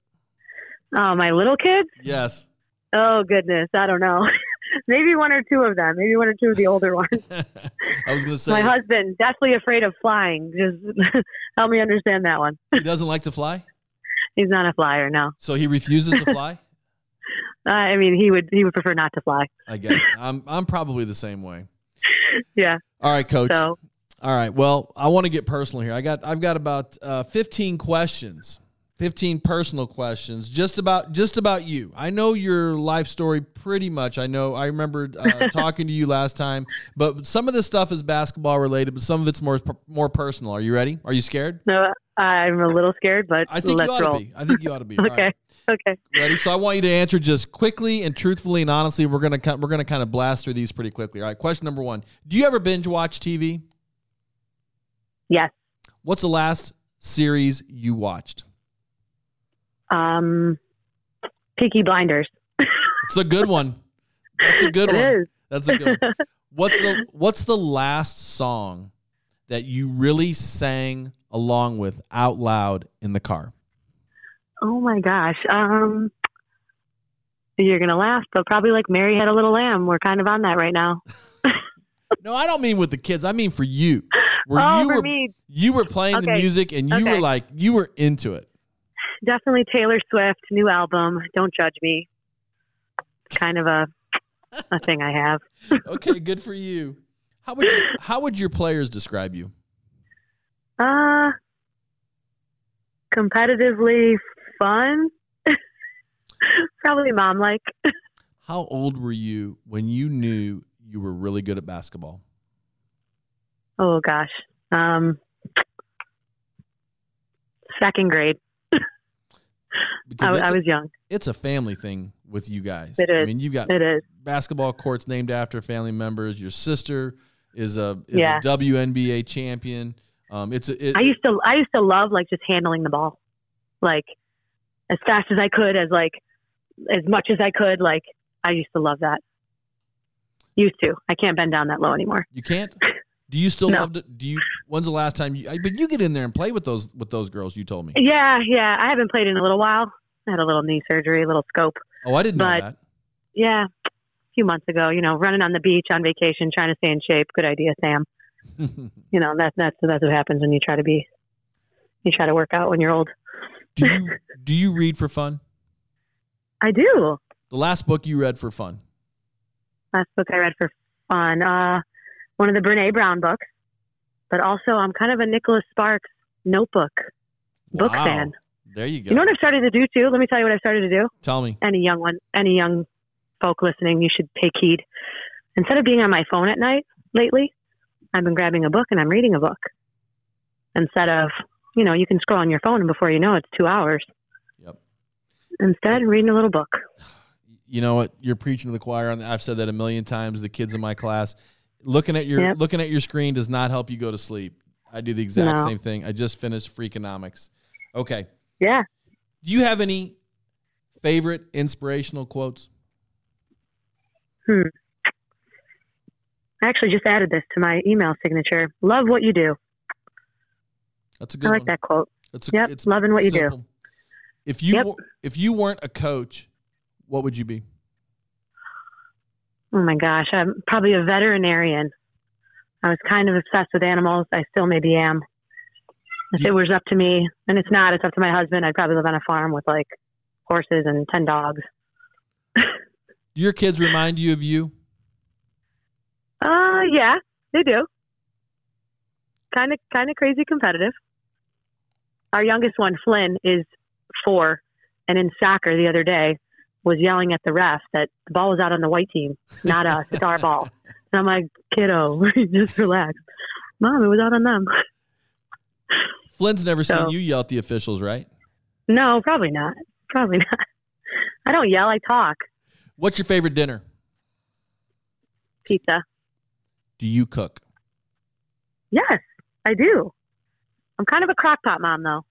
Oh, my little kids?
Yes.
Oh goodness, I don't know. [LAUGHS] maybe one or two of them. Maybe one or two of the older [LAUGHS] ones.
I was going to say
my husband definitely afraid of flying. Just [LAUGHS] help me understand that one.
he doesn't like to fly, [LAUGHS]
He's not a flyer, no.
so he refuses to fly.
I mean, he would he would prefer not to fly.
I get it. I'm I'm probably the same way.
Yeah.
All right, coach.
So
All right. Well, I want to get personal here. I got I've got about uh, 15 questions. 15 personal questions just about just about you. I know your life story pretty much. I know I remember uh, [LAUGHS] talking to you last time, but some of this stuff is basketball related, but some of it's more more personal. Are you ready? Are you scared?
no, I'm a little scared, but
I think you ought
roll.
to be. I think you ought to be. [LAUGHS]
Okay.
right.
Okay.
Ready? So I want you to answer just quickly and truthfully and honestly. We're gonna we're gonna kind of blast through these pretty quickly. All right. Question number one: Do you ever binge watch TV?
Yes.
What's the last series you watched?
Um, Peaky Blinders.
It's a good one. That's a good [LAUGHS]
It
one.
is.
That's a good one. [LAUGHS] What's the What's the last song that you really sang along with out loud in the car?
Oh my gosh. Um, you're gonna laugh, but probably like Mary Had a Little Lamb. We're kind of on that right now. [LAUGHS]
No, I don't mean with the kids. I mean for you. Where
oh,
you
for
were
me,
you were playing the music and you were like you were into it.
Definitely Taylor Swift, new album. Don't judge me. It's kind of a a thing I have. [LAUGHS]
Okay, good for you. How would you, how would your players describe you?
Uh, competitively fun. [LAUGHS] Probably mom like. [LAUGHS]
How old were you when you knew you were really good at basketball?
Oh gosh. Um, second grade.
Because
I, I
a-
was young.
it's a family thing with you guys.
It
I mean, you've got
It is.
basketball courts named after family members. Your sister is a is
Yeah.
a WNBA champion. Um, it's a, it,
I used to I used to love like just handling the ball, like as fast as I could, as like as much as I could. Like I used to love that. Used to. I can't bend down that low anymore.
you can't. [LAUGHS] Do you still
No.
love it? Do you? When's the last time you? I, but you get in there and play with those with those girls. You told me.
Yeah, yeah. I haven't played in a little while. I had a little knee surgery, a little scope.
Oh, I didn't know
But-
that.
Yeah, a few months ago. You know, running on the beach on vacation, trying to stay in shape. Good idea, Sam. [LAUGHS] You know that that's that's what happens when you try to be, you try to work out when you're old.
do you [LAUGHS] do you read for fun?
I do.
The last book you read for fun.
last book I read for fun. Uh, one of the Brene Brown books, but also I'm kind of a Nicholas Sparks notebook book
Wow.
fan.
There you go.
You know what I've started to do too? Let me tell you what I've started to do.
Tell me.
Any young one, any young folk listening, you should take heed. Instead of being on my phone at night lately, I've been grabbing a book and I'm reading a book. Instead of, you know, you can scroll on your phone and before you know it, it's two hours.
Yep.
Instead, reading a little book.
you know what you're preaching to the choir and i've said that a million times the kids in my class looking at your
Yep.
looking at your screen does not help you go to sleep i do the exact
No.
same thing i just finished freakonomics okay
Yeah.
do you have any favorite inspirational quotes
Hmm. I actually just added this to my email signature. Love what you do.
that's a good
I like
one
that quote.
it's a,
Yep,
it's
loving what you do.
if you
Yep.
if you weren't a coach what would you be
Oh my gosh, I'm probably a veterinarian. I was kind of obsessed with animals. I still maybe am. If
You-
it was up to me, and it's not, it's up to my husband, I'd probably live on a farm with like horses and 10 dogs.
do your kids remind you of you
Uh, yeah, they do. Kind of, kind of crazy competitive. Our youngest one, Flynn, is four, and in soccer the other day was yelling at the ref that the ball was out on the white team, not us. It's our ball. [LAUGHS] And I'm like, kiddo, [LAUGHS] just relax. Mom, it was out on them. [LAUGHS]
flynn's never
So-
seen you yell at the officials right
No, probably not. Probably not. I don't yell. I talk.
what's your favorite dinner
Pizza.
do you cook
Yes, I do. I'm kind of a crockpot mom, though.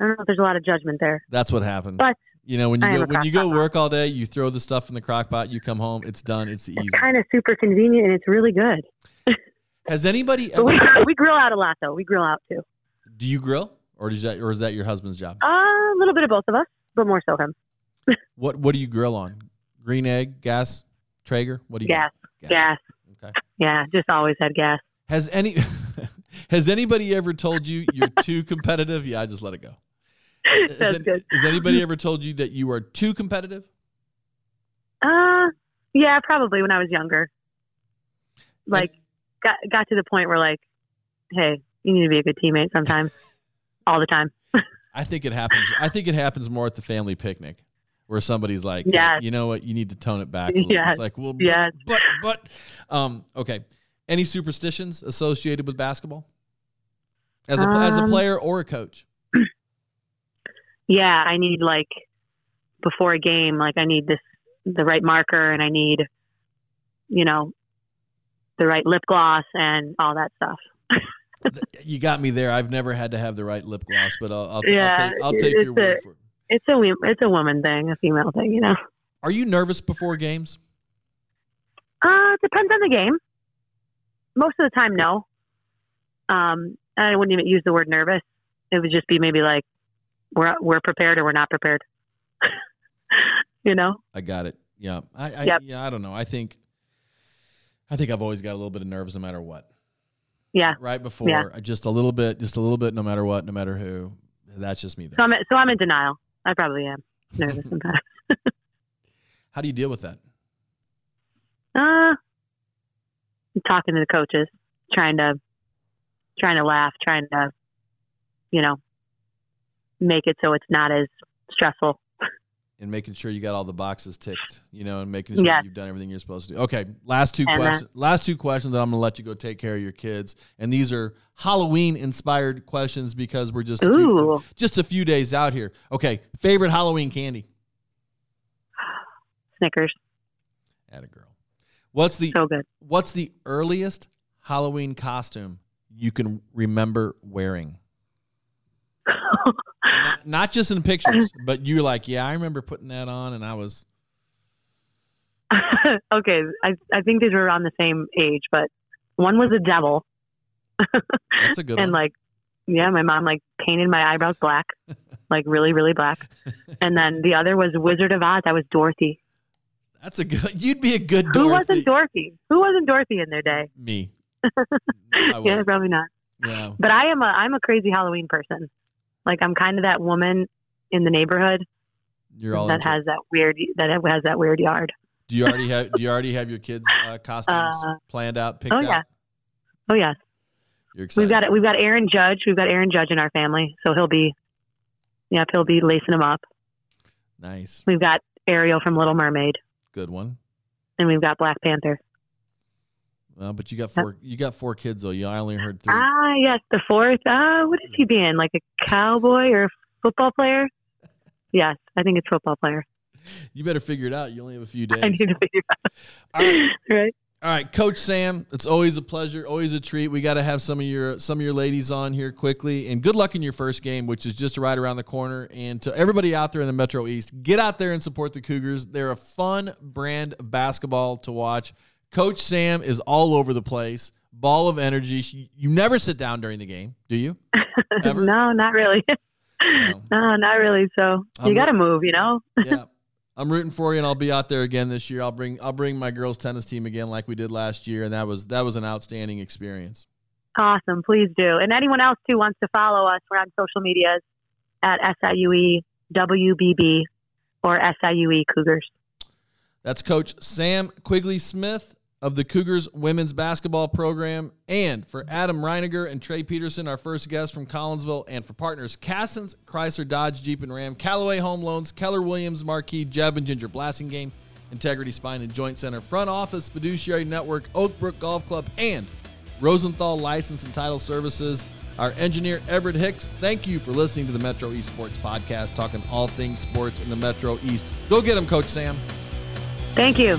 I don't know if there's a lot of judgment there.
That's what happened.
But
you know, when you
I
go when you go work all day, you throw the stuff in the crock pot, you come home, it's done, it's easy.
It's kind of super convenient and it's really good. [LAUGHS]
Has anybody ever,
we, [LAUGHS] we grill out a lot, though. We grill out too.
do you grill? Or is that or is that your husband's job?
Uh, a little bit of both of us, but more so him. [LAUGHS]
What what do you grill on? Green egg, gas, Traeger? What do you
Gas,
got?
gas.
Okay.
Yeah, just always had gas.
Has any has anybody ever told you you're too competitive? Yeah, I just let it go. [LAUGHS] Has
That's
any-
good.
Has anybody ever told you that you are too competitive?
Uh, yeah, probably when I was younger. Like, got got to the point where like, hey, you need to be a good teammate sometimes, [LAUGHS] all the time. [LAUGHS]
I think it happens. I think it happens more at the family picnic, where somebody's like,
Yes.
you know what, you need to tone it back.
Yeah,
It's like, well, but,
Yes.
but, but, um, okay. Any superstitions associated with basketball? As a as a
Um,
player or a coach?
Yeah, I need like before a game, like I need this the right marker, and I need, you know, the right lip gloss and all that stuff.
You got me there. I've never had to have the right lip gloss, but I'll, I'll,
Yeah,
I'll take, I'll take your word for it.
It's a it's a woman thing, a female thing, you know.
Are you nervous before games?
Uh, depends on the game. Most of the time, no. Um, I wouldn't even use the word nervous. It would just be maybe like we're we're prepared or we're not prepared. [LAUGHS] you know?
I got it. Yeah. I, I
Yep.
yeah, I don't know. I think I think I've always got a little bit of nerves no matter what.
Yeah.
Right before, uh, just a little bit, just a little bit, no matter what, no matter who. That's just me. There.
So I'm so I'm in denial. I probably am nervous sometimes. [LAUGHS]
How do you deal with that?
Uh, talking to the coaches, trying to trying to laugh, trying to, you know, make it so it's not as stressful.
And making sure you got all the boxes ticked, you know, and making sure
Yes.
you've done everything you're supposed to do. Okay, last two
And, uh,
questions. last two questions that I'm going to let you go take care of your kids, and these are Halloween inspired questions because we're just a few, just a few days out here. Okay, favorite Halloween candy?
Snickers,
At a girl. What's the
so good.
What's the earliest Halloween costume you can remember wearing? Not, not just in pictures, but you're like, yeah, I remember putting that on, and I was. [LAUGHS]
okay, I I think these were around the same age, but one was a devil,
That's a good one. [LAUGHS]
and
one.
like, yeah, my mom like painted my eyebrows black, [LAUGHS] like really really black, and then the other was Wizard of Oz. I was Dorothy.
That's a good. You'd be a good. Dorothy.
Who wasn't Dorothy? Who wasn't Dorothy in their day?
Me.
Yeah, probably not.
Yeah.
But I am a I'm a crazy Halloween person. Like I'm kind of that woman in the neighborhood
You're all.
that
into
has that weird that has that weird yard.
Do you already have? Do you already have your kids' uh, [LAUGHS] costumes
Uh,
planned out, picked
oh,
out?
yeah. Oh yes,
You're excited.
we've got it. We've got Aaron Judge. We've got Aaron Judge in our family, so he'll be, yep, he'll be lacing them up.
Nice.
We've got Ariel from Little Mermaid,
Good one.
and we've got Black Panther.
Well, but you got four. You got four kids though. You I only heard three.
Ah, yes, the fourth. Ah, what is he being? Like a cowboy or a football player? Yes, I think it's football player.
You better figure it out. You only have a few days.
I need to figure it out.
All right. [LAUGHS]
right.
All right, Coach Sam, it's always a pleasure, always a treat. We got to have some of your some of your ladies on here quickly, and good luck in your first game, which is just right around the corner. And to everybody out there in the Metro East, get out there and support the Cougars. They're a fun brand of basketball to watch. Coach Sam is all over the place, ball of energy. She, you never sit down during the game, do you? [LAUGHS]
No, not really.
No. [LAUGHS]
no, not really. So
I'm
you got to move, you know.
yeah. [LAUGHS] I'm rooting for you, and I'll be out there again this year. I'll bring I'll bring my girls tennis team again, like we did last year, and that was that was an outstanding experience.
Awesome. Please do. And anyone else who wants to follow us, we're on social medias at SIUE WBB or SIUE Cougars.
That's Coach Sam Quigley Smith of the Cougars women's basketball program. And for Adam Reiniger and Trey Peterson, our first guest from Collinsville, and for partners Cassens, Chrysler, Dodge, Jeep, and Ram, Callaway Home Loans, Keller Williams, Marquee, Jeb and Ginger Blasingame, Integrity Spine and Joint Center, Front Office, Fiduciary Network, Oakbrook Golf Club, and Rosenthal License and Title Services. Our engineer, Everett Hicks, thank you for listening to the Metro East Sports Podcast, talking all things sports in the Metro East. Go get them, Coach Sam.
Thank you.